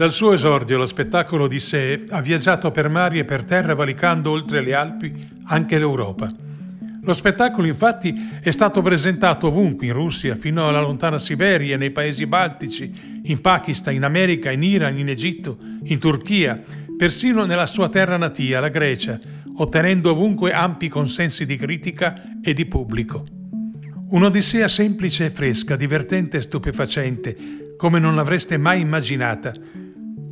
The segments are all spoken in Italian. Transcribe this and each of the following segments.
Dal suo esordio lo spettacolo di sé ha viaggiato per mari e per terra valicando oltre le Alpi anche l'Europa. Lo spettacolo infatti è stato presentato ovunque in Russia, fino alla lontana Siberia, nei paesi baltici, in Pakistan, in America, in Iran, in Egitto, in Turchia, persino nella sua terra natia, la Grecia, ottenendo ovunque ampi consensi di critica e di pubblico. Un'odissea semplice e fresca, divertente e stupefacente, come non l'avreste mai immaginata,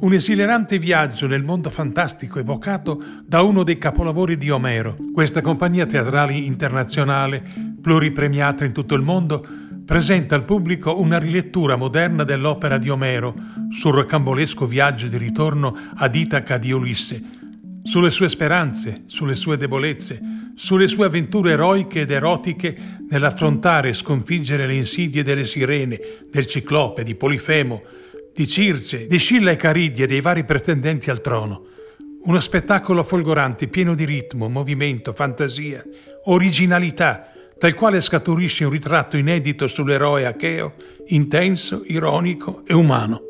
un esilerante viaggio nel mondo fantastico evocato da uno dei capolavori di Omero. Questa compagnia teatrale internazionale, pluripremiata in tutto il mondo, presenta al pubblico una rilettura moderna dell'opera di Omero sul rocambolesco viaggio di ritorno ad Itaca di Ulisse, sulle sue speranze, sulle sue debolezze, sulle sue avventure eroiche ed erotiche nell'affrontare e sconfiggere le insidie delle sirene, del ciclope, di Polifemo, di Circe, di Scilla e Cariddi e dei vari pretendenti al trono. Uno spettacolo folgorante, pieno di ritmo, movimento, fantasia, originalità, dal quale scaturisce un ritratto inedito sull'eroe Acheo, intenso, ironico e umano.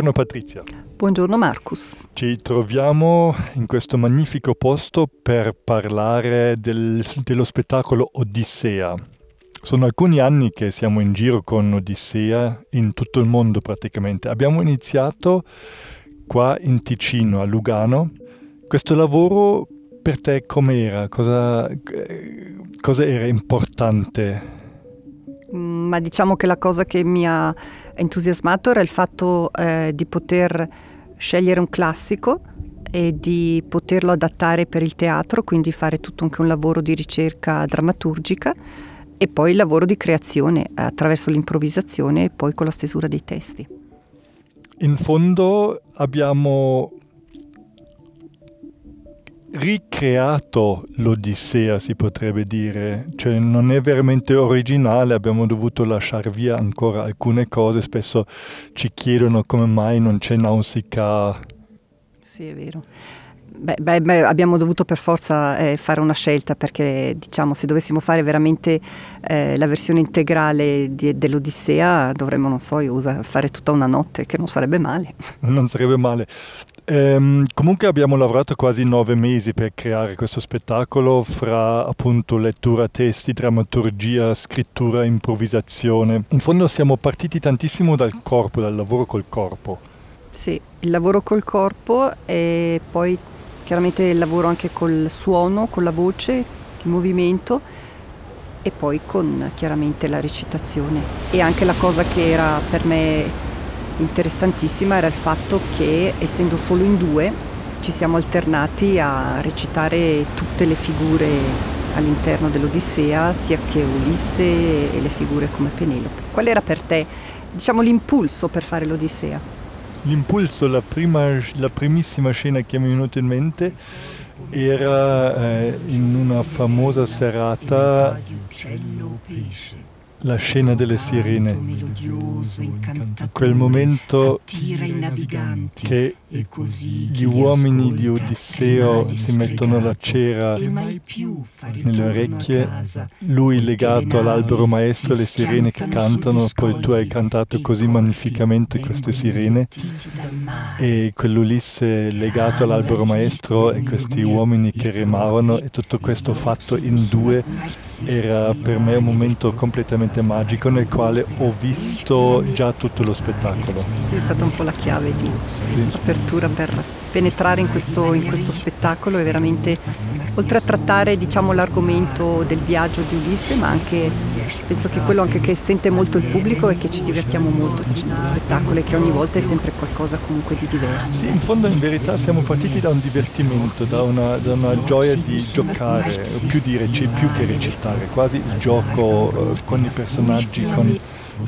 Buongiorno Patrizia. Buongiorno Marcus. Ci troviamo in questo magnifico posto per parlare del, dello spettacolo Odissea. Sono alcuni anni che siamo in giro con Odissea in tutto il mondo praticamente. Abbiamo iniziato qua in Ticino, a Lugano. Questo lavoro per te com'era? Cosa, eh, cosa era importante ma diciamo che la cosa che mi ha entusiasmato era il fatto eh, di poter scegliere un classico e di poterlo adattare per il teatro, quindi fare tutto anche un lavoro di ricerca drammaturgica e poi il lavoro di creazione attraverso l'improvvisazione e poi con la stesura dei testi. In fondo abbiamo ricreato l'Odissea, si potrebbe dire, cioè non è veramente originale, abbiamo dovuto lasciare via ancora alcune cose, spesso ci chiedono come mai non c'è Nausicaa. Sì, è vero. Beh, beh, beh, abbiamo dovuto per forza eh, fare una scelta perché diciamo se dovessimo fare veramente eh, la versione integrale di, dell'Odissea dovremmo, non so, usa, fare tutta una notte che non sarebbe male. Non sarebbe male. Ehm, comunque abbiamo lavorato quasi nove mesi per creare questo spettacolo fra appunto lettura testi, drammaturgia, scrittura, improvvisazione. In fondo siamo partiti tantissimo dal corpo, dal lavoro col corpo. Sì, il lavoro col corpo e poi chiaramente il lavoro anche col suono, con la voce, il movimento e poi con chiaramente la recitazione. E anche la cosa che era per me interessantissima era il fatto che essendo solo in due ci siamo alternati a recitare tutte le figure all'interno dell'Odissea, sia che Ulisse e le figure come Penelope. Qual era per te, diciamo, l'impulso per fare l'Odissea? L'impulso, la, prima, la primissima scena che mi è venuta in mente era eh, in una famosa serata la scena delle sirene, quel momento che gli uomini di Odisseo si mettono la cera nelle orecchie, lui legato all'albero maestro, le sirene che cantano, poi tu hai cantato così magnificamente queste sirene e quell'Ulisse legato all'albero maestro e questi uomini che remavano e tutto questo fatto in due era per me un momento completamente magico nel quale ho visto già tutto lo spettacolo. Sì, è stata un po' la chiave di sì. apertura per penetrare in questo, in questo, spettacolo e veramente, oltre a trattare diciamo, l'argomento del viaggio di Ulisse, ma anche, penso che quello anche che sente molto il pubblico è che ci divertiamo molto facendo lo spettacolo e che ogni volta è sempre qualcosa comunque di diverso. Sì, in fondo in verità siamo partiti da un divertimento, da una, da una gioia di giocare, più dire, c'è più che recitare, quasi il gioco eh, con i personaggi, con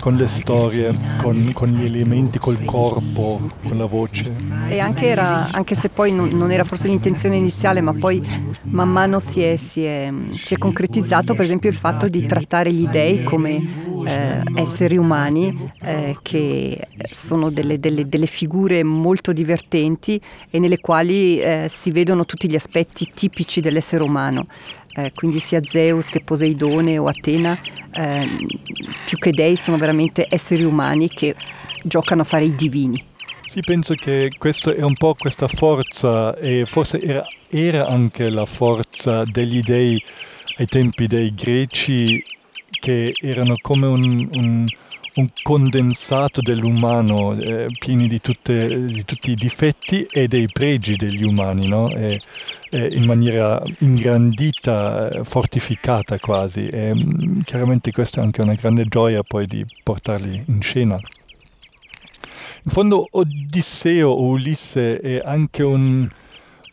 con le storie, con, con, gli elementi, col corpo, con la voce. E anche, era, anche se poi non, non, era forse l'intenzione iniziale, ma poi man mano si è, si, è, si è, concretizzato per esempio il fatto di trattare gli dei come eh, esseri umani eh, che sono delle, delle, delle, figure molto divertenti e nelle quali eh, si vedono tutti gli aspetti tipici dell'essere umano. Eh, quindi sia Zeus che Poseidone o Atena, eh, più che dei, sono veramente esseri umani che giocano a fare i divini. Sì, penso che questa è un po' questa forza e forse era, era anche la forza degli dei ai tempi dei greci che erano come un, un, un condensato dell'umano, eh, pieni di, tutte, di, tutti i difetti e dei pregi degli umani, no? e, e in maniera ingrandita, fortificata quasi. E, mm, chiaramente questa è anche una grande gioia poi di portarli in scena. In fondo Odisseo o Ulisse è anche un,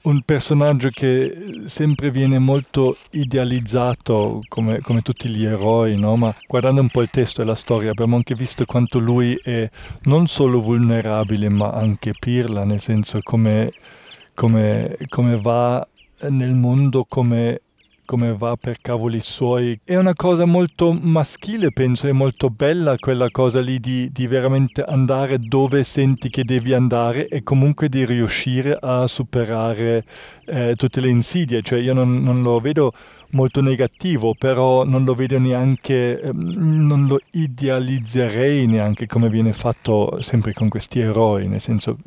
un personaggio che sempre viene molto idealizzato come, come tutti gli eroi, no? ma guardando un po' il testo e la storia abbiamo anche visto quanto lui è non solo vulnerabile ma anche pirla, nel senso come, come, come va nel mondo come come va per cavoli suoi. È una cosa molto maschile, penso, è molto bella quella cosa lì di, di veramente andare dove senti che devi andare e comunque di riuscire a superare eh, tutte le insidie. Cioè io non, non lo vedo molto negativo, però non lo vedo neanche, ehm, non lo idealizzerei neanche come viene fatto sempre con questi eroi, nel senso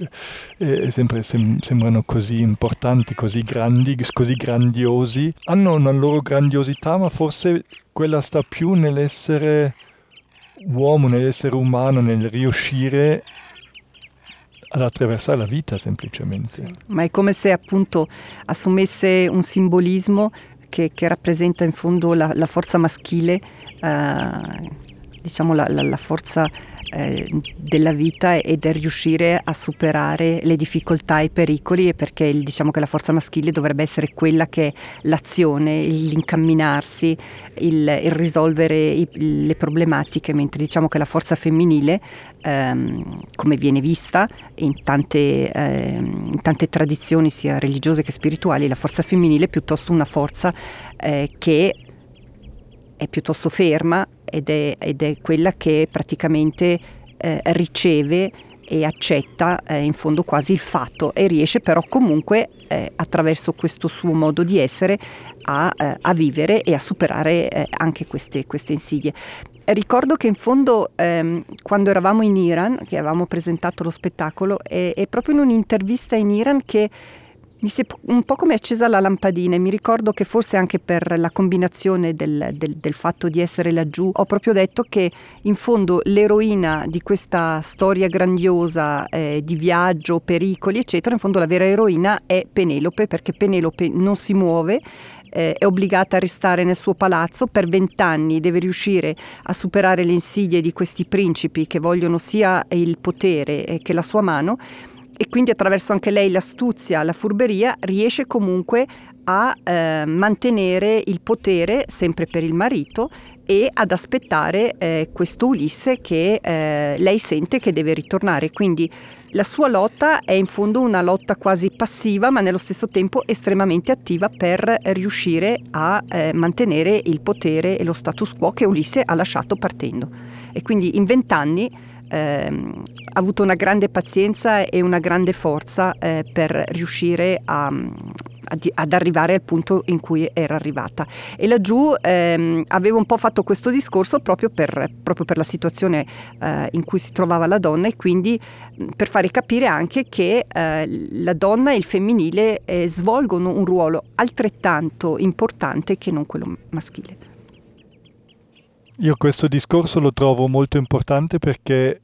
eh, sempre sem- sembrano così importanti, così grandi, così grandiosi, hanno una loro grandiosità, ma forse quella sta più nell'essere uomo, nell'essere umano, nel riuscire ad attraversare la vita semplicemente. Ma è come se appunto assumesse un simbolismo che, che rappresenta in fondo la, la forza maschile, eh, diciamo la, la, la forza eh, della vita ed è riuscire a superare le difficoltà e i pericoli e perché diciamo che la forza maschile dovrebbe essere quella che è l'azione, l'incamminarsi, il, il risolvere i, le problematiche, mentre diciamo che la forza femminile, ehm, come viene vista in tante, ehm, in tante, tradizioni sia religiose che spirituali, la forza femminile è piuttosto una forza eh, che è piuttosto ferma ed è, ed è quella che praticamente eh, riceve e accetta eh, in fondo quasi il fatto e riesce però comunque eh, attraverso questo suo modo di essere a, eh, a vivere e a superare eh, anche queste, queste, insidie. Ricordo che in fondo ehm, quando eravamo in Iran, che avevamo presentato lo spettacolo, è, è proprio in un'intervista in Iran che mi si è un po' come accesa la lampadina e mi ricordo che forse anche per la combinazione del, del, del, fatto di essere laggiù ho proprio detto che in fondo l'eroina di questa storia grandiosa eh, di viaggio, pericoli eccetera, in fondo la vera eroina è Penelope perché Penelope non si muove, eh, è obbligata a restare nel suo palazzo per vent'anni, deve riuscire a superare le insidie di questi principi che vogliono sia il potere eh, che la sua mano e quindi attraverso anche lei l'astuzia, la furberia, riesce comunque a eh, mantenere il potere sempre per il marito e ad aspettare eh, questo Ulisse che eh, lei sente che deve ritornare. Quindi la sua lotta è in fondo una lotta quasi passiva, ma nello stesso tempo estremamente attiva per riuscire a eh, mantenere il potere e lo status quo che Ulisse ha lasciato partendo. E quindi in vent'anni ehm, avuto una grande pazienza e una grande forza eh, per riuscire a, ad arrivare al punto in cui era arrivata. E laggiù ehm, avevo un po' fatto questo discorso proprio per, proprio per la situazione eh, in cui si trovava la donna e quindi per fare capire anche che eh, la donna e il femminile eh, svolgono un ruolo altrettanto importante che non quello maschile. Io questo discorso lo trovo molto importante perché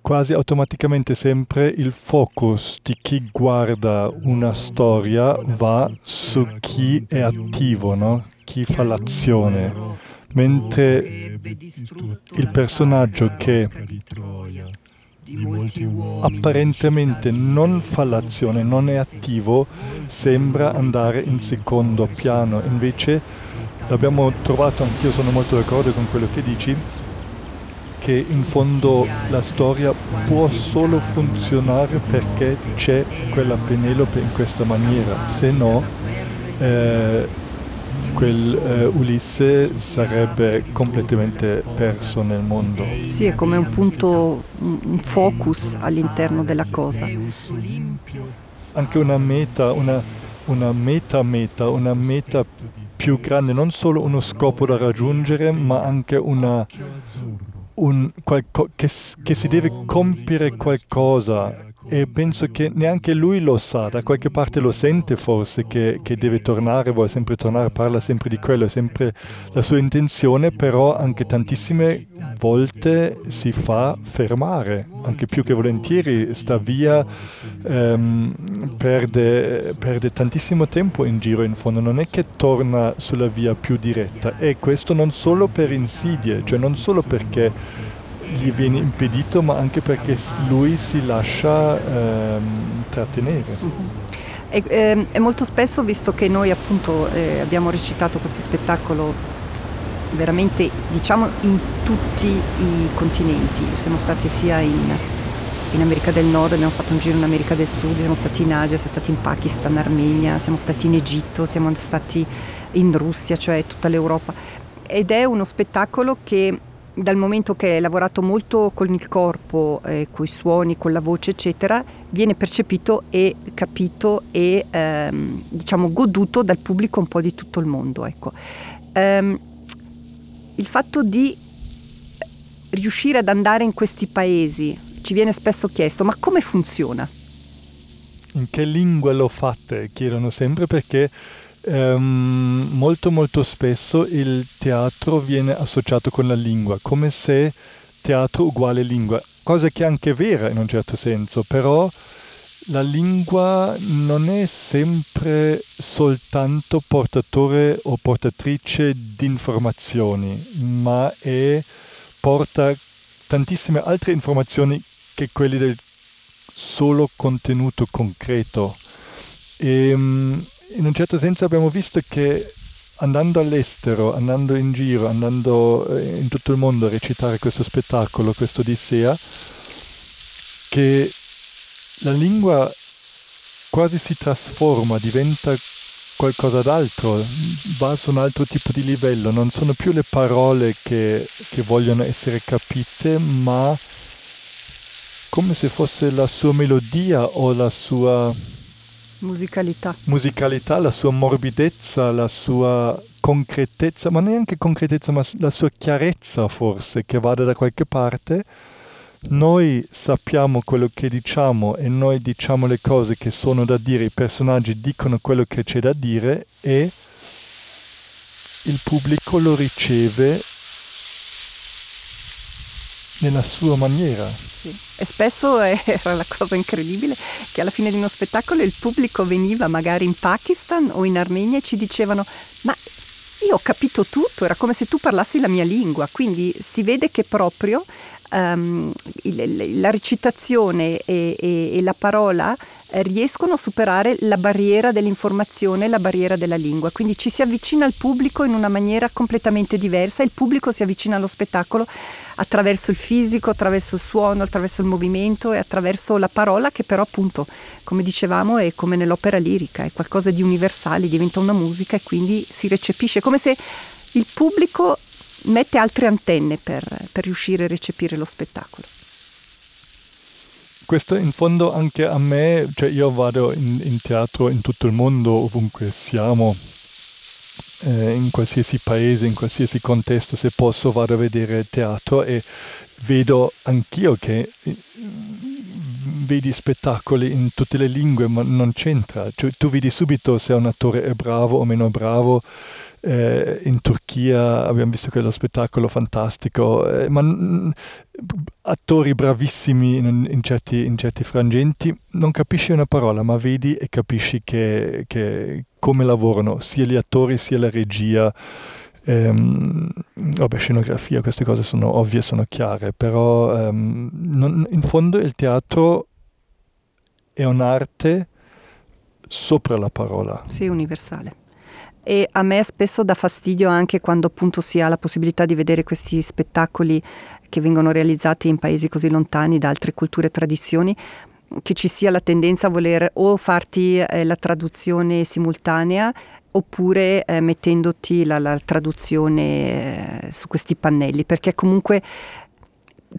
quasi automaticamente sempre il focus di chi guarda una storia va su chi è attivo, no? chi fa l'azione, mentre il personaggio che apparentemente non fa l'azione, non è attivo, sembra andare in secondo piano. Invece l'abbiamo trovato, anch'io sono molto d'accordo con quello che dici, che in fondo la storia può solo funzionare perché c'è quella Penelope in questa maniera, se no eh, quel eh, Ulisse sarebbe completamente perso nel mondo. Sì, è come un punto, un focus all'interno della cosa. Anche una meta, una, una meta meta, una meta più grande, non solo uno scopo da raggiungere, ma anche una, un, qualco, che, che si deve compiere qualcosa e penso che neanche lui lo sa, da qualche parte lo sente forse che, che, deve tornare, vuole sempre tornare, parla sempre di quello, è sempre la sua intenzione, però anche tantissime volte si fa fermare, anche più che volentieri sta via, ehm, perde, perde tantissimo tempo in giro in fondo, non è che torna sulla via più diretta e questo non solo per insidie, cioè non solo perché gli viene impedito, ma anche perché lui si lascia ehm, trattenere. Mm-hmm. E, eh, e, molto spesso, visto che noi appunto eh, abbiamo recitato questo spettacolo veramente diciamo in tutti i continenti, siamo stati sia in, in America del Nord, abbiamo fatto un giro in America del Sud, siamo stati in Asia, siamo stati in Pakistan, Armenia, siamo stati in Egitto, siamo stati in Russia, cioè tutta l'Europa. Ed è uno spettacolo che dal momento che hai lavorato molto con il corpo, eh, con i suoni, con la voce, eccetera, viene percepito e capito e ehm, diciamo goduto dal pubblico un po' di tutto il mondo. Ecco. Um, il fatto di riuscire ad andare in questi paesi ci viene spesso chiesto, ma come funziona? In che lingua lo fate? Chiedono sempre perché Um, molto molto spesso il teatro viene associato con la lingua, come se teatro uguale lingua, cosa che è anche vera in un certo senso, però la lingua non è sempre soltanto portatore o portatrice di informazioni, ma è, porta tantissime altre informazioni che quelle del solo contenuto concreto. E, um, in un certo senso abbiamo visto che andando all'estero, andando in giro, andando eh, in tutto il mondo a recitare questo spettacolo, questo Odissea, che la lingua quasi si trasforma, diventa qualcosa d'altro, va su un altro tipo di livello, non sono più le parole che, che vogliono essere capite, ma come se fosse la sua melodia o la sua Musicalità. Musicalità, la sua morbidezza, la sua concretezza, ma neanche concretezza, ma la sua chiarezza forse, che vada da qualche parte. Noi sappiamo quello che diciamo e noi diciamo le cose che sono da dire, i personaggi dicono quello che c'è da dire e il pubblico lo riceve nella sua maniera. Sì. E spesso era la cosa incredibile che alla fine di uno spettacolo il pubblico veniva magari in Pakistan o in Armenia e ci dicevano ma io ho capito tutto, era come se tu parlassi la mia lingua, quindi si vede che proprio um, il, la recitazione e, e, e la parola eh, riescono a superare la barriera dell'informazione, la barriera della lingua, quindi ci si avvicina al pubblico in una maniera completamente diversa. Il pubblico si avvicina allo spettacolo attraverso il fisico, attraverso il suono, attraverso il movimento e attraverso la parola che però appunto, come dicevamo, è come nell'opera lirica, è qualcosa di universale, diventa una musica e quindi si recepisce, come se il pubblico mette altre antenne per, per riuscire a recepire lo spettacolo. Questo in fondo anche a me, cioè io vado in, in teatro in tutto il mondo, ovunque siamo, eh, in qualsiasi paese, in qualsiasi contesto, se posso vado a vedere teatro e vedo anch'io che eh, vedi spettacoli in tutte le lingue, ma non c'entra. Cioè, tu vedi subito se un attore è bravo o meno bravo, eh, in Turchia abbiamo visto quello spettacolo fantastico, eh, ma n- attori bravissimi in, in, certi, in, certi, frangenti, non capisci una parola, ma vedi e capisci che, che come lavorano sia gli attori sia la regia. Ehm, vabbè, scenografia, queste cose sono ovvie, sono chiare, però ehm, non, in fondo il teatro è un'arte sopra la parola. Sì, universale e a me spesso dà fastidio anche quando appunto si ha la possibilità di vedere questi spettacoli che vengono realizzati in paesi così lontani da altre culture e tradizioni che ci sia la tendenza a voler o farti eh, la traduzione simultanea oppure eh, mettendoti la, la traduzione eh, su questi pannelli, perché comunque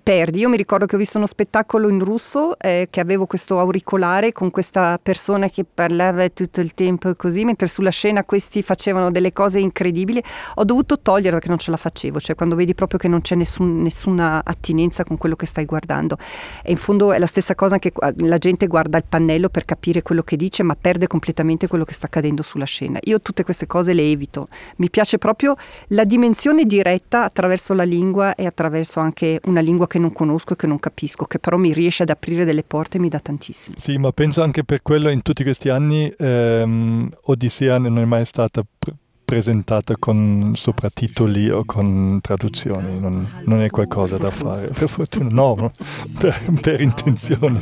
perdi. Io mi ricordo che ho visto uno spettacolo in russo eh, che avevo questo auricolare con questa persona che parlava tutto il tempo così, mentre sulla scena questi facevano delle cose incredibili. Ho dovuto toglierlo perché non ce la facevo, cioè quando vedi proprio che non c'è nessun, nessuna attinenza con quello che stai guardando. E in fondo è la stessa cosa che la gente guarda il pannello per capire quello che dice, ma perde completamente quello che sta accadendo sulla scena. Io tutte queste cose le evito. Mi piace proprio la dimensione diretta attraverso la lingua e attraverso anche una lingua lingua che non conosco e che non capisco, che però mi riesce ad aprire delle porte e mi dà tantissimo. Sì, ma penso anche per quello in tutti questi anni ehm, Odissea non è mai stata pr- presentata con sottotitoli o con traduzioni, non, non, è qualcosa da fare, per fortuna, no, per, per intenzione.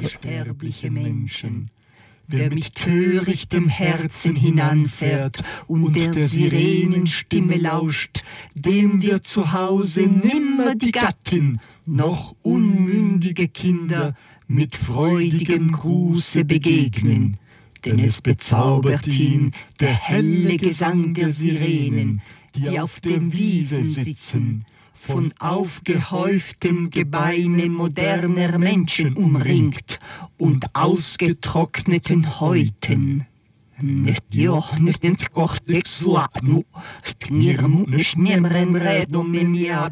Wer mit törichtem Herzen hinanfährt und der Sirenenstimme lauscht, dem wird zu Hause nimmer die Gattin noch unmündige Kinder mit freudigem Gruße begegnen, denn es bezaubert ihn der helle Gesang der Sirenen, die auf dem Wiesen sitzen, von aufgehäuftem Gebeine moderner Menschen umringt und ausgetrockneten Häuten.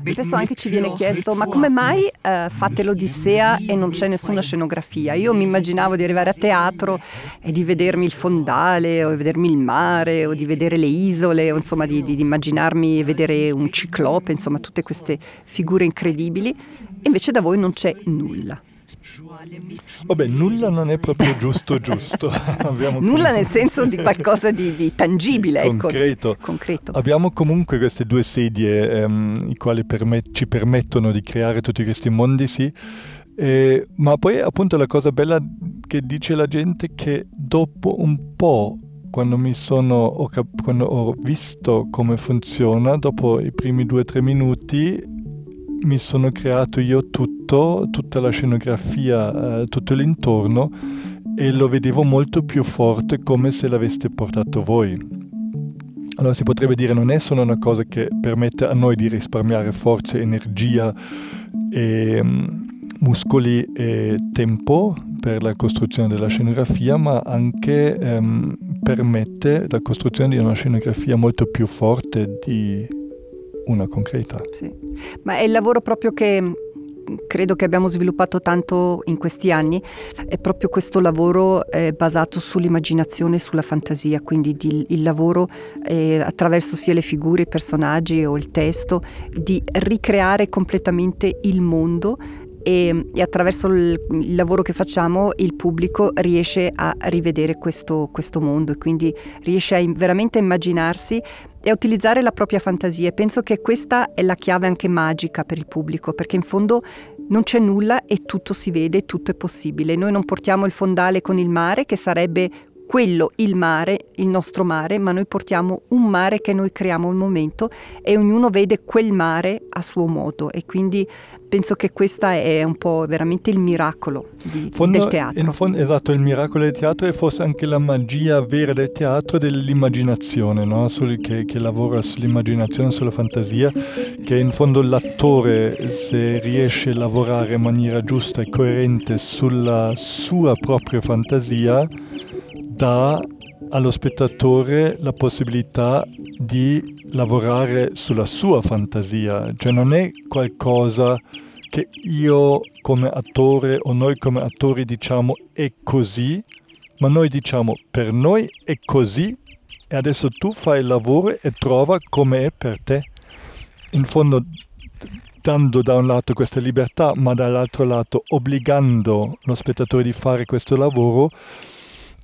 Spesso anche ci viene chiesto ma come mai eh, fate l'Odissea e non c'è nessuna scenografia? Io mi immaginavo di arrivare a teatro e di vedermi il fondale o di vedermi il mare o di vedere le isole o insomma di, di, di immaginarmi vedere un ciclope, insomma tutte queste figure incredibili. Invece da voi non c'è nulla. Vabbè, nulla non è proprio giusto giusto. nulla nel senso di qualcosa di, di tangibile, ecco. concreto. Ecco, concreto. Abbiamo comunque queste due sedie, ehm, i quali permet- ci permettono di creare tutti questi mondi, sì. Eh, ma poi appunto la cosa bella che dice la gente è che dopo un po' quando mi sono ho, cap- quando ho visto come funziona dopo i primi due o tre minuti mi sono creato io tutto, tutta la scenografia, eh, tutto l'intorno e lo vedevo molto più forte come se l'aveste portato voi. Allora si potrebbe dire non è solo una cosa che permette a noi di risparmiare forze, energia, e, um, muscoli e tempo per la costruzione della scenografia, ma anche um, permette la costruzione di una scenografia molto più forte di una concreta. Sì. Ma è il lavoro proprio che mm, credo che abbiamo sviluppato tanto in questi anni è proprio questo lavoro eh, basato sull'immaginazione e sulla fantasia, quindi di, il lavoro eh, attraverso sia le figure, i personaggi o il testo, di ricreare completamente il mondo e, e attraverso il, il, lavoro che facciamo il pubblico riesce a rivedere questo, questo mondo e quindi riesce a, veramente a immaginarsi e a utilizzare la propria fantasia. E penso che questa è la chiave anche magica per il pubblico, perché in fondo non c'è nulla e tutto si vede, tutto è possibile. Noi non portiamo il fondale con il mare, che sarebbe quello, il mare, il nostro mare, ma noi portiamo un mare che noi creiamo al momento e ognuno vede quel mare a suo modo e quindi penso che questo è un po' veramente il miracolo di, fondo, del teatro. Fondo, esatto, il miracolo del teatro e forse anche la magia vera del teatro dell'immaginazione, no? che, che, lavora sull'immaginazione, sulla fantasia, che in fondo l'attore se riesce a lavorare in maniera giusta e coerente sulla sua propria fantasia, dà allo spettatore la possibilità di lavorare sulla sua fantasia, cioè non è qualcosa che io come attore o noi come attori diciamo è così, ma noi diciamo per noi è così e adesso tu fai il lavoro e trova come è per te. In fondo dando da un lato questa libertà, ma dall'altro lato obbligando lo spettatore di fare questo lavoro,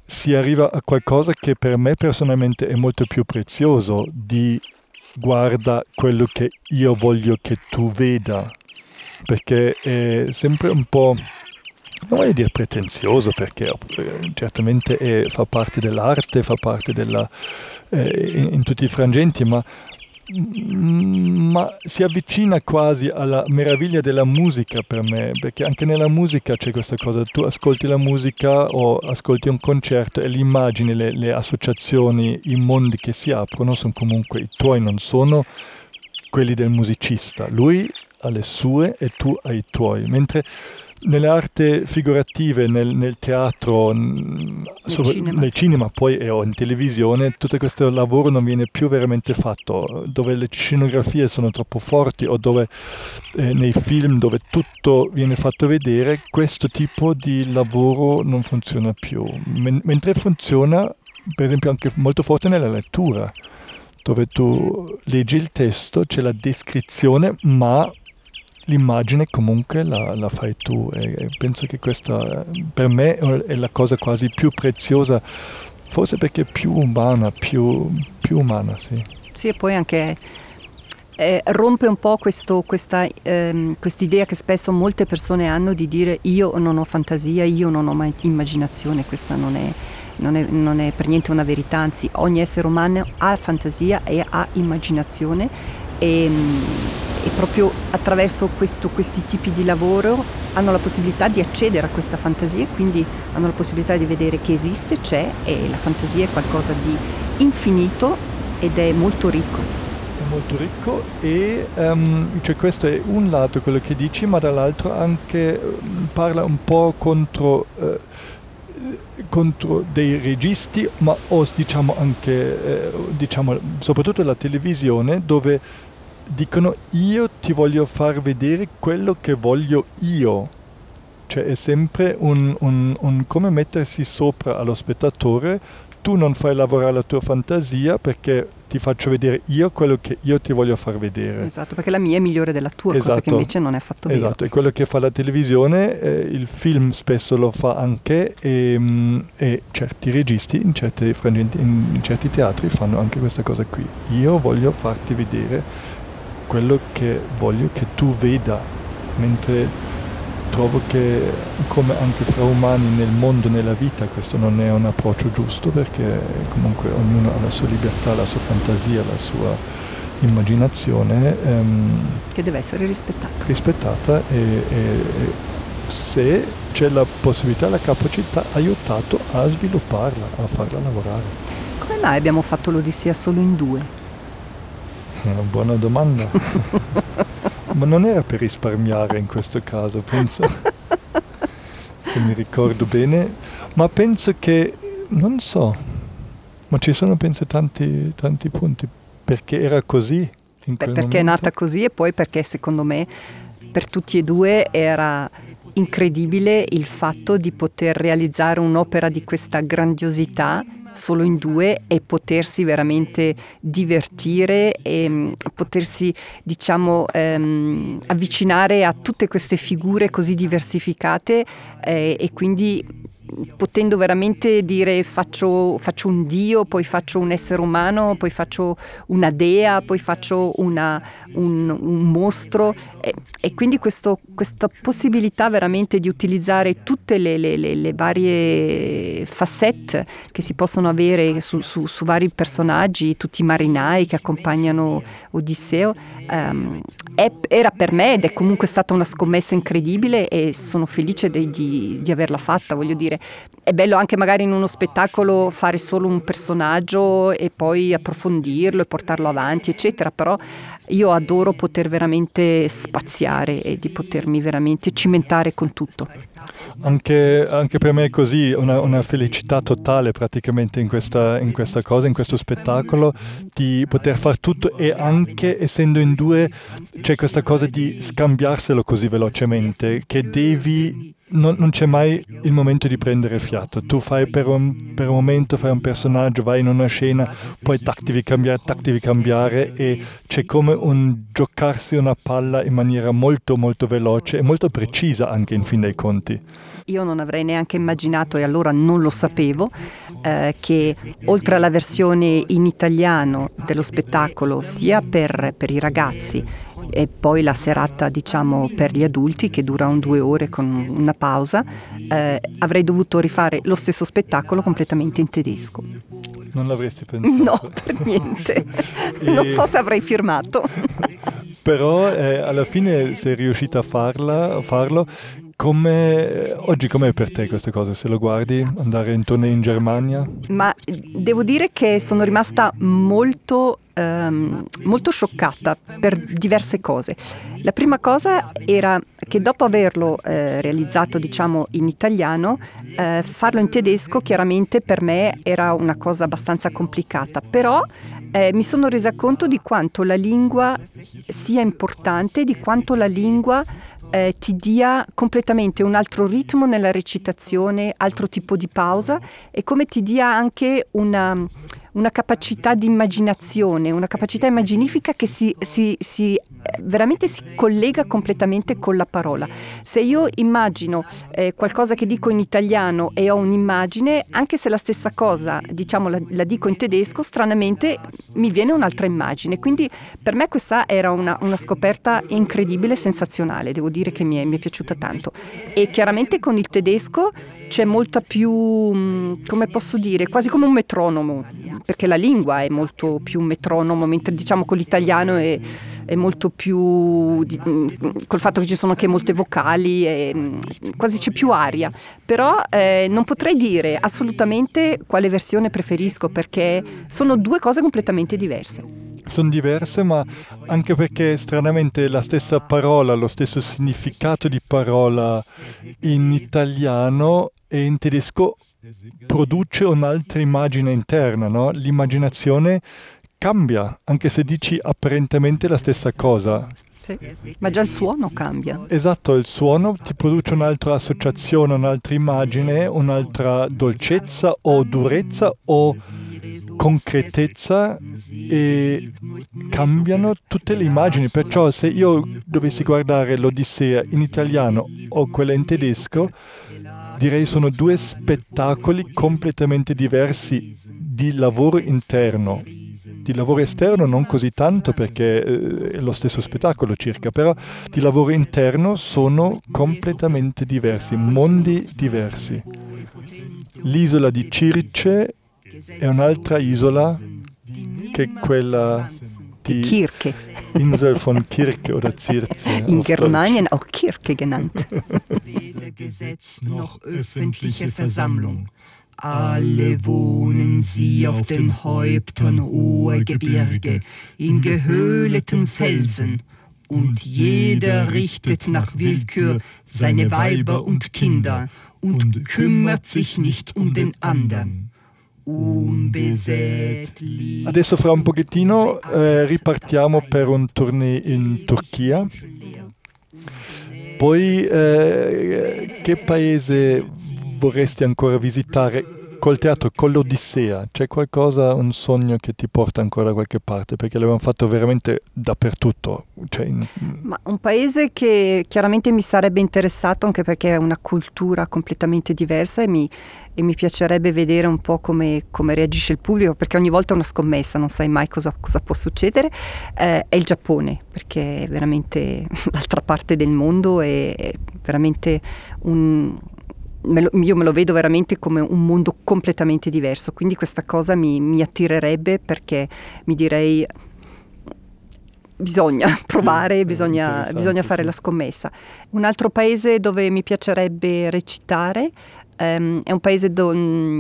si arriva a qualcosa che per me personalmente è molto più prezioso di guarda quello che io voglio che tu veda, perché è sempre un po', non voglio dire pretenzioso, perché eh, certamente è, fa parte dell'arte, fa parte della, eh, in, in, tutti i frangenti, ma ma si avvicina quasi alla meraviglia della musica per me, perché anche nella musica c'è questa cosa, tu ascolti la musica o ascolti un concerto e le immagini, le, le associazioni, i mondi che si aprono sono comunque i tuoi, non sono quelli del musicista. Lui ha le sue e tu hai i tuoi, mentre nelle arti figurative, nel, nel teatro, nel, sopra, cinema. nel, cinema. poi e in televisione, tutto questo lavoro non viene più veramente fatto, dove le scenografie sono troppo forti o dove eh, nei film dove tutto viene fatto vedere, questo tipo di lavoro non funziona più, Men- mentre funziona per esempio anche molto forte nella lettura dove tu leggi il testo, c'è la descrizione, ma l'immagine comunque la, la fai tu e, penso che questa per me è la cosa quasi più preziosa, forse perché più umana, più, più umana, sì. Sì, e poi anche eh, rompe un po' questo, questa ehm, idea che spesso molte persone hanno di dire io non ho fantasia, io non ho mai immaginazione, questa non è, non è, non è per niente una verità, anzi ogni essere umano ha fantasia e ha immaginazione e, ehm, e proprio attraverso questo, questi tipi di lavoro hanno la possibilità di accedere a questa fantasia, quindi hanno la possibilità di vedere che esiste, c'è e la fantasia è qualcosa di infinito ed è molto ricco. È molto ricco e um, cioè questo è un lato quello che dici, ma dall'altro anche um, parla un po' contro... Uh, contro dei registi, ma o diciamo anche, eh, diciamo, soprattutto la televisione, dove dicono io ti voglio far vedere quello che voglio io. Cioè è sempre un, un, un come mettersi sopra allo spettatore, tu non fai lavorare la tua fantasia perché ti faccio vedere io quello che io ti voglio far vedere. Esatto, perché la mia è migliore della tua, esatto. cosa che invece non è affatto vero. Esatto, è quello che fa la televisione, eh, il film spesso lo fa anche e, mm, e certi registi in certi, in certi teatri fanno anche questa cosa qui. Io voglio farti vedere quello che voglio che tu veda, mentre trovo che come anche fra umani nel mondo, nella vita, questo non è un approccio giusto perché comunque ognuno ha la sua libertà, la sua fantasia, la sua immaginazione. Ehm, che deve essere rispettata. Rispettata e, e, e se c'è la possibilità, la capacità, aiutato a svilupparla, a farla lavorare. Come mai abbiamo fatto l'Odissea solo in due? È una buona domanda. Ma non era per risparmiare in questo caso, penso. Se mi ricordo bene. Ma penso che, non so, ma ci sono penso tanti, tanti punti. Perché era così? Beh, perché momento? è nata così e poi perché secondo me per tutti e due era incredibile il fatto di poter realizzare un'opera di questa grandiosità solo in due e potersi veramente divertire e um, potersi diciamo um, avvicinare a tutte queste figure così diversificate eh, e quindi potendo veramente dire faccio, faccio, un dio, poi faccio un essere umano, poi faccio una dea, poi faccio una, un, un, mostro. E, e quindi questo, questa possibilità veramente di utilizzare tutte le, le, le, le varie facette che si possono avere su, su, su, vari personaggi, tutti i marinai che accompagnano Odisseo, um, è, era per me ed è comunque stata una scommessa incredibile e sono felice di, di, di averla fatta, voglio dire è bello anche magari in uno spettacolo fare solo un personaggio e poi approfondirlo e portarlo avanti, eccetera, però io adoro poter veramente spaziare e di potermi veramente cimentare con tutto. Anche, anche, per me è così, una, una felicità totale praticamente in questa, in questa, cosa, in questo spettacolo, di poter fare tutto e anche essendo in due c'è questa cosa di scambiarselo così velocemente, che devi non, non, c'è mai il momento di prendere fiato. Tu fai per un, per un, momento, fai un personaggio, vai in una scena, poi tac devi cambiare, tac devi cambiare e c'è come un giocarsi una palla in maniera molto molto veloce e molto precisa anche in fin dei conti. Io non avrei neanche immaginato, e allora non lo sapevo, eh, che oltre alla versione in italiano dello spettacolo, sia per, per i ragazzi e poi la serata diciamo per gli adulti che dura un due ore con una pausa, eh, avrei dovuto rifare lo stesso spettacolo completamente in tedesco. Non l'avresti pensato? No, per niente. e... Non so se avrei firmato. Però eh, alla fine sei riuscita a, farla, a farlo. Come, oggi com'è per te queste cose, se lo guardi, andare in tournée in Germania? Ma devo dire che sono rimasta molto, ehm, molto scioccata per diverse cose. La prima cosa era che dopo averlo eh, realizzato diciamo in italiano, eh, farlo in tedesco chiaramente per me era una cosa abbastanza complicata, però eh, mi sono resa conto di quanto la lingua sia importante, di quanto la lingua eh, ti dia completamente un altro ritmo nella recitazione, altro tipo di pausa e come ti dia anche una, una capacità di immaginazione, una capacità immaginifica che si, si, si, veramente si collega completamente con la parola. Se io immagino eh, qualcosa che dico in italiano e ho un'immagine, anche se la stessa cosa diciamo, la, la, dico in tedesco, stranamente mi viene un'altra immagine. Quindi per me questa era una, una scoperta incredibile, sensazionale, devo dire che mi è, mi è piaciuta tanto. E chiaramente con il tedesco c'è molta più, mm, come posso dire, quasi come un metronomo, perché la lingua è molto più metronomo, mentre diciamo con l'italiano è, è molto più, di, mm, col fatto che ci sono anche molte vocali, è, mm, quasi c'è più aria. Però eh, non potrei dire assolutamente quale versione preferisco, perché sono due cose completamente diverse sono diverse, ma anche perché stranamente la stessa parola, lo stesso significato di parola in italiano e in tedesco produce un'altra immagine interna, no? L'immaginazione cambia, anche se dici apparentemente la stessa cosa. Sì, ma già il suono cambia. Esatto, il suono ti produce un'altra associazione, un'altra immagine, un'altra dolcezza o durezza o concretezza e cambiano tutte le immagini. Perciò se io dovessi guardare l'Odissea in italiano o quella in tedesco, direi sono due spettacoli completamente diversi di lavoro interno. Di lavoro esterno non così tanto perché eh, è lo stesso spettacolo circa, però di lavoro interno sono completamente diversi, mondi diversi. L'isola di Circe è un'altra isola che quella die Kirke. Insel von Kirke oder Zirze. In Germanien auch Kirke genannt. Weder Gesetz noch öffentliche Versammlung. Alle wohnen sie auf den Häuptern hoher Gebirge, in gehöhleten Felsen, und jeder richtet nach Willkür seine Weiber und Kinder und kümmert sich nicht um den anderen. Adesso fra un pochettino eh, ripartiamo per un tournée in Turchia. Poi eh, che paese vorresti ancora visitare col teatro, con l'Odissea, c'è qualcosa, un sogno che ti porta ancora da qualche parte? Perché l'abbiamo fatto veramente dappertutto. Cioè in... Ma un paese che chiaramente mi sarebbe interessato anche perché è una cultura completamente diversa e mi, e mi piacerebbe vedere un po' come, come, reagisce il pubblico, perché ogni volta è una scommessa, non sai mai cosa, cosa può succedere, eh, è il Giappone, perché è veramente l'altra parte del mondo, è veramente un me lo, io me lo vedo veramente come un mondo completamente diverso, quindi questa cosa mi, mi attirerebbe perché mi direi bisogna provare, bisogna, bisogna, fare sì. la scommessa. Un altro paese dove mi piacerebbe recitare um, è un paese do,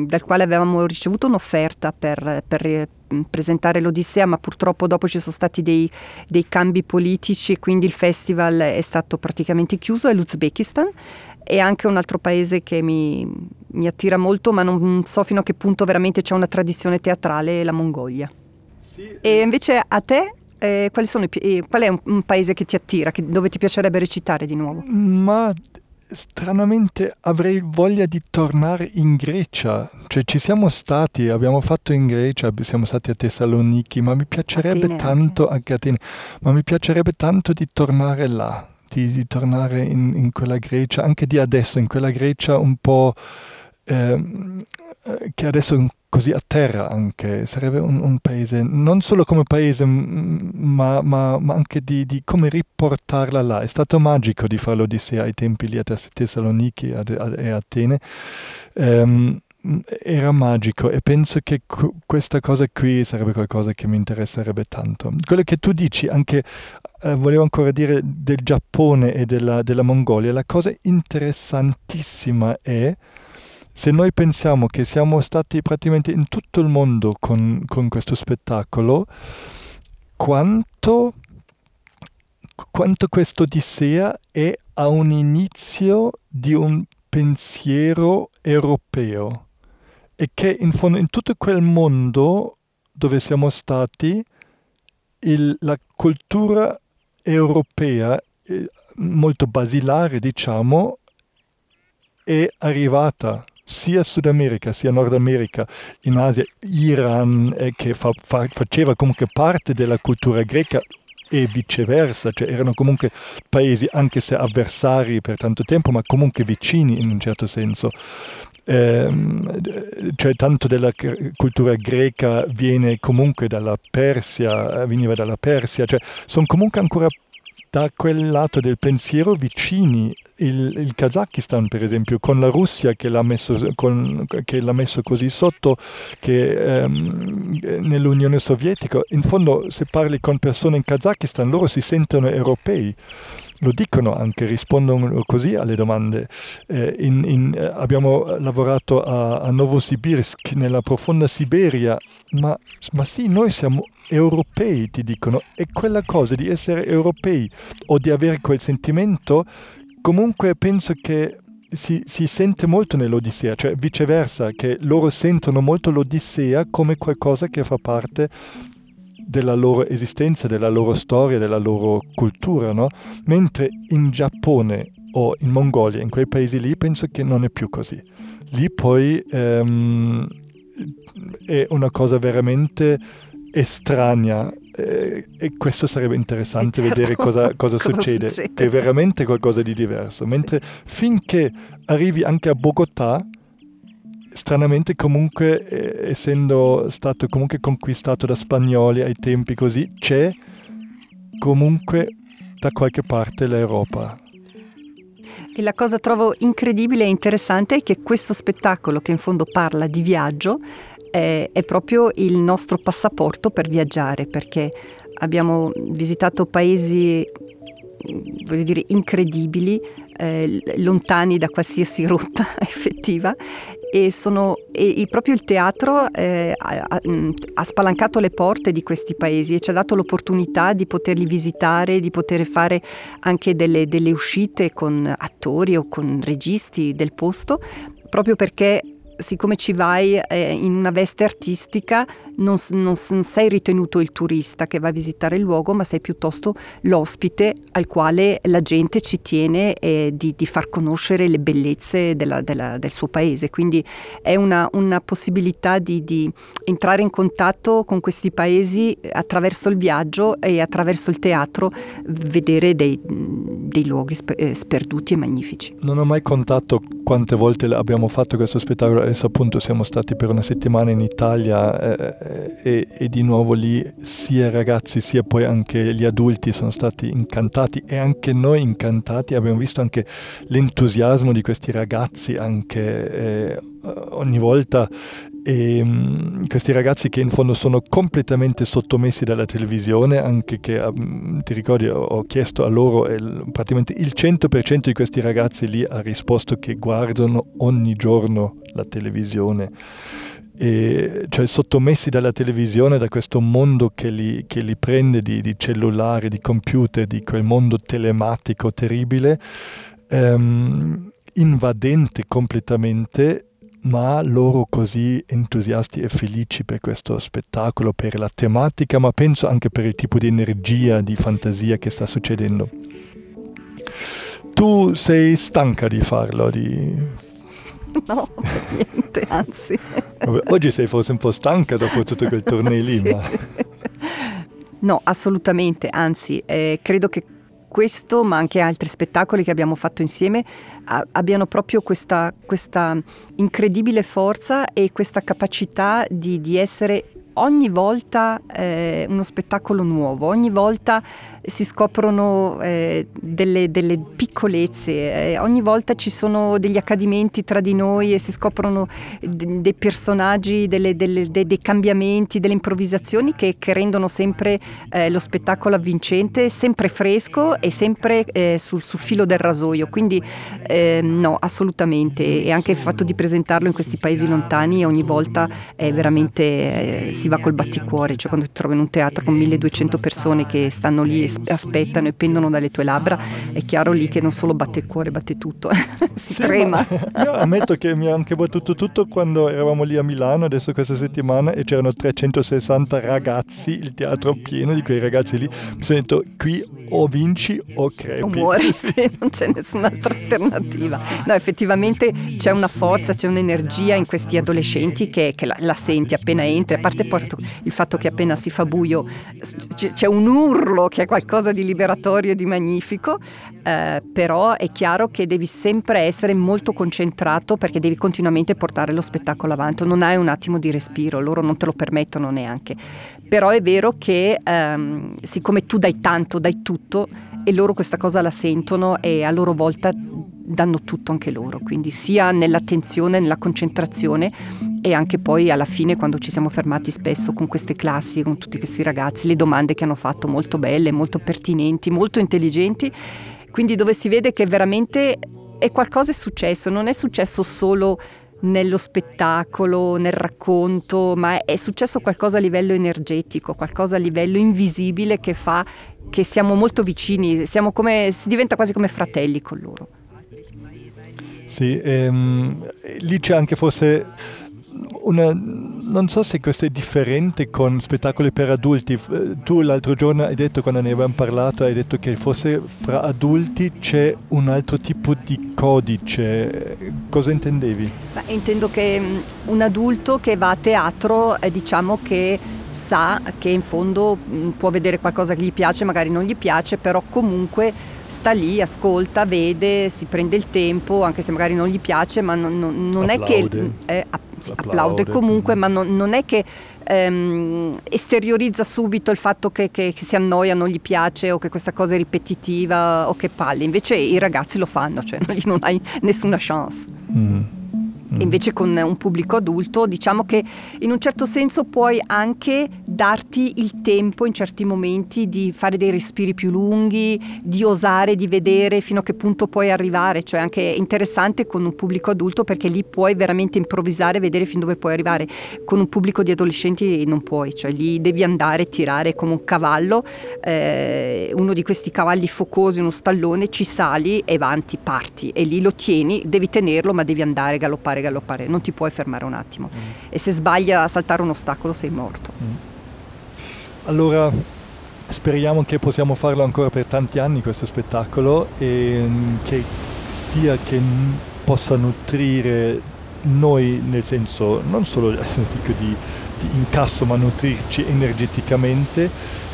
dal quale avevamo ricevuto un'offerta per, per presentare l'Odissea, ma purtroppo dopo ci sono stati dei, dei cambi politici e quindi il festival è stato praticamente chiuso, è l'Uzbekistan è anche un altro paese che mi, mi, attira molto, ma non so fino a che punto veramente c'è una tradizione teatrale, la Mongolia. Sì, e eh. invece a te eh, i, eh, qual è un, un, paese che ti attira, che, dove ti piacerebbe recitare di nuovo? Ma stranamente avrei voglia di tornare in Grecia. Cioè ci siamo stati, abbiamo fatto in Grecia, siamo stati a Tessaloniki, ma mi piacerebbe Atene tanto anche. a Atene, ma mi piacerebbe tanto di tornare là di, di tornare in, in, quella Grecia, anche di adesso, in quella Grecia un po' ehm, eh, che adesso è così a terra anche, sarebbe un, un paese, non solo come paese, ma, ma, ma anche di, di, come riportarla là. È stato magico di fare l'Odissea ai tempi lì a Tessaloniki e Atene. Um, era magico e penso che questa cosa qui sarebbe qualcosa che mi interesserebbe tanto. Quello che tu dici, anche eh, volevo ancora dire del Giappone e della, della Mongolia, la cosa interessantissima è se noi pensiamo che siamo stati praticamente in tutto il mondo con, con questo spettacolo, quanto, quanto questa Odissea è a un inizio di un pensiero europeo e che in fondo in tutto quel mondo dove siamo stati il, la cultura europea eh, molto basilare diciamo è arrivata sia Sud America sia Nord America, in Asia, Iran, eh, che fa, fa, faceva comunque parte della cultura greca e viceversa, cioè erano comunque paesi anche se avversari per tanto tempo, ma comunque vicini in un certo senso. Eh, cioè tanto della cultura greca viene comunque dalla Persia, veniva dalla Persia, cioè sono comunque ancora da quel lato del pensiero vicini. Il, il Kazakistan, per esempio, con la Russia che l'ha messo, con, che l'ha messo così sotto, che ehm, nell'Unione Sovietica, in fondo se parli con persone in Kazakistan, loro si sentono europei lo dicono anche, rispondono così alle domande. Eh, in, in, eh, abbiamo lavorato a, a, Novosibirsk, nella profonda Siberia, ma, ma sì, noi siamo europei, ti dicono, e quella cosa di essere europei o di avere quel sentimento, comunque penso che si, si, sente molto nell'Odissea, cioè viceversa, che loro sentono molto l'Odissea come qualcosa che fa parte della loro esistenza, della loro storia, della loro cultura, no? Mentre in Giappone o in Mongolia, in quei paesi lì, penso che non è più così. Lì poi ehm, è una cosa veramente estranea eh, e questo sarebbe interessante certo. vedere cosa, cosa, cosa succede, succede, che è veramente qualcosa di diverso. Mentre finché arrivi anche a Bogotà, stranamente comunque eh, essendo stato comunque conquistato da spagnoli ai tempi così, c'è comunque da qualche parte l'Europa. E la cosa trovo incredibile e interessante è che questo spettacolo che in fondo parla di viaggio è, è proprio il nostro passaporto per viaggiare, perché abbiamo visitato paesi voglio dire, incredibili, eh, lontani da qualsiasi rotta effettiva e, sono, e, proprio il teatro eh, ha, mm, ha, spalancato le porte di questi paesi e ci ha dato l'opportunità di poterli visitare, di poter fare anche delle, delle uscite con attori o con registi del posto, proprio perché siccome ci vai eh, in una veste artistica, non, non, non, sei ritenuto il turista che va a visitare il luogo, ma sei piuttosto l'ospite al quale la gente ci tiene eh, di, di, far conoscere le bellezze della, della, del suo paese. Quindi è una, una possibilità di, di, entrare in contatto con questi paesi attraverso il viaggio e attraverso il teatro, vedere dei, dei luoghi eh, sperduti e magnifici. Non ho mai contato quante volte abbiamo fatto questo spettacolo adesso appunto siamo stati per una settimana in Italia eh, e, e, di nuovo lì sia i ragazzi sia poi anche gli adulti sono stati incantati e anche noi incantati, abbiamo visto anche l'entusiasmo di questi ragazzi anche eh, ogni volta e um, questi ragazzi che in fondo sono completamente sottomessi dalla televisione, anche che um, ti ricordi ho, chiesto a loro e praticamente il 100% di questi ragazzi lì ha risposto che guardano ogni giorno la televisione. E, cioè sottomessi dalla televisione, da questo mondo che li, che li prende di, di, cellulari, di computer, di quel mondo telematico terribile, um, invadente completamente ma loro così entusiasti e felici per questo spettacolo, per la tematica, ma penso anche per il tipo di energia, di fantasia che sta succedendo. Tu sei stanca di farlo? Di... No, niente, anzi. Vabbè, oggi sei forse un po' stanca dopo tutto quel torneo lì, sì. ma... No, assolutamente, anzi, eh, credo che questo, ma anche altri spettacoli che abbiamo fatto insieme, a, abbiano proprio questa, questa, incredibile forza e questa capacità di, di essere ogni volta eh, uno spettacolo nuovo, ogni volta si scoprono eh, delle, delle, piccolezze, eh, ogni volta ci sono degli accadimenti tra di noi e si scoprono d- dei personaggi, delle, delle, de- dei cambiamenti, delle improvvisazioni che, che rendono sempre eh, lo spettacolo avvincente, sempre fresco e sempre eh, sul, sul, filo del rasoio. Quindi ehm, no, assolutamente. E anche il fatto di presentarlo in questi paesi lontani ogni volta è veramente eh, si va col batticuore, cioè quando ti trovi in un teatro con 1200 persone che stanno lì aspettano e pendono dalle tue labbra, è chiaro lì che non solo batte il cuore, batte tutto, si sì, trema. Io ammetto che mi ha anche battuto tutto quando eravamo lì a Milano, adesso questa settimana, e c'erano 360 ragazzi, il teatro pieno di quei ragazzi lì. Mi sono detto, qui o vinci o crepi. O muori, sì, non c'è nessun'altra alternativa. No, effettivamente c'è una forza, c'è un'energia in questi adolescenti che, che la, la, senti appena entri, a parte il fatto che appena si fa buio c'è un urlo che è qualcosa di liberatorio e di magnifico, eh, però è chiaro che devi sempre essere molto concentrato perché devi continuamente portare lo spettacolo avanti, non hai un attimo di respiro, loro non te lo permettono neanche. Però è vero che ehm, siccome tu dai tanto, dai tutto e loro questa cosa la sentono e a loro volta danno tutto anche loro, quindi sia nell'attenzione, nella concentrazione e anche poi alla fine quando ci siamo fermati spesso con queste classi, con tutti questi ragazzi, le domande che hanno fatto molto belle, molto pertinenti, molto intelligenti, quindi dove si vede che veramente è qualcosa è successo, non è successo solo nello spettacolo, nel racconto, ma è successo qualcosa a livello energetico, qualcosa a livello invisibile che fa che siamo molto vicini, siamo come, si diventa quasi come fratelli con loro. Sì, ehm, lì c'è anche forse una, non so se questo è differente con spettacoli per adulti. Tu l'altro giorno hai detto, quando ne avevamo parlato, hai detto che forse fra adulti c'è un altro tipo di codice. Cosa intendevi? Beh, intendo che mm, un adulto che va a teatro, eh, diciamo che sa che in fondo mm, può vedere qualcosa che gli piace, magari non gli piace, però comunque sta lì, ascolta, vede, si prende il tempo, anche se magari non gli piace, ma non, non, non è che eh, applaude comunque, ma non, non è che ehm, esteriorizza subito il fatto che, che, si annoia, non gli piace o che questa cosa è ripetitiva o che palle. Invece i ragazzi lo fanno, cioè lì non hai nessuna chance. Mm. Mm. Invece con un pubblico adulto diciamo che in un certo senso puoi anche darti il tempo in certi momenti di fare dei respiri più lunghi, di osare, di vedere fino a che punto puoi arrivare, cioè anche interessante con un pubblico adulto perché lì puoi veramente improvvisare, vedere fin dove puoi arrivare. Con un pubblico di adolescenti non puoi, cioè lì devi andare, tirare come un cavallo, eh, uno di questi cavalli focosi, uno stallone, ci sali e avanti, parti e lì lo tieni, devi tenerlo ma devi andare, galoppare galoppare, galoppare, non ti puoi fermare un attimo. Mm. E se sbagli a saltare un ostacolo sei morto. Mm. Allora, speriamo che possiamo farlo ancora per tanti anni questo spettacolo e mm, che sia che possa nutrire noi, nel senso non solo di, di incasso, ma nutrirci energeticamente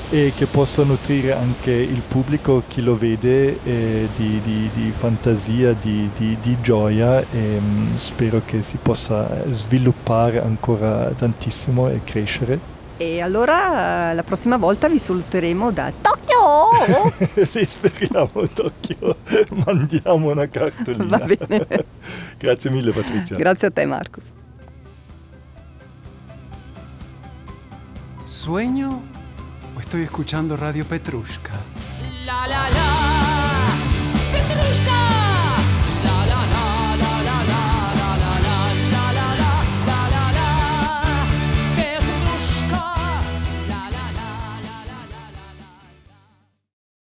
e che possa nutrire anche il pubblico, chi lo vede, eh, di, di, di, fantasia, di, di gioia e mh, mm, spero che si possa sviluppare ancora tantissimo e crescere. E allora la prossima volta vi saluteremo da Tokyo! sì, speriamo Tokyo, mandiamo una cartolina. Va bene. Grazie mille Patrizia. Grazie a te Marcus. Sueño estoy escuchando Radio Petrushka. La, la, la.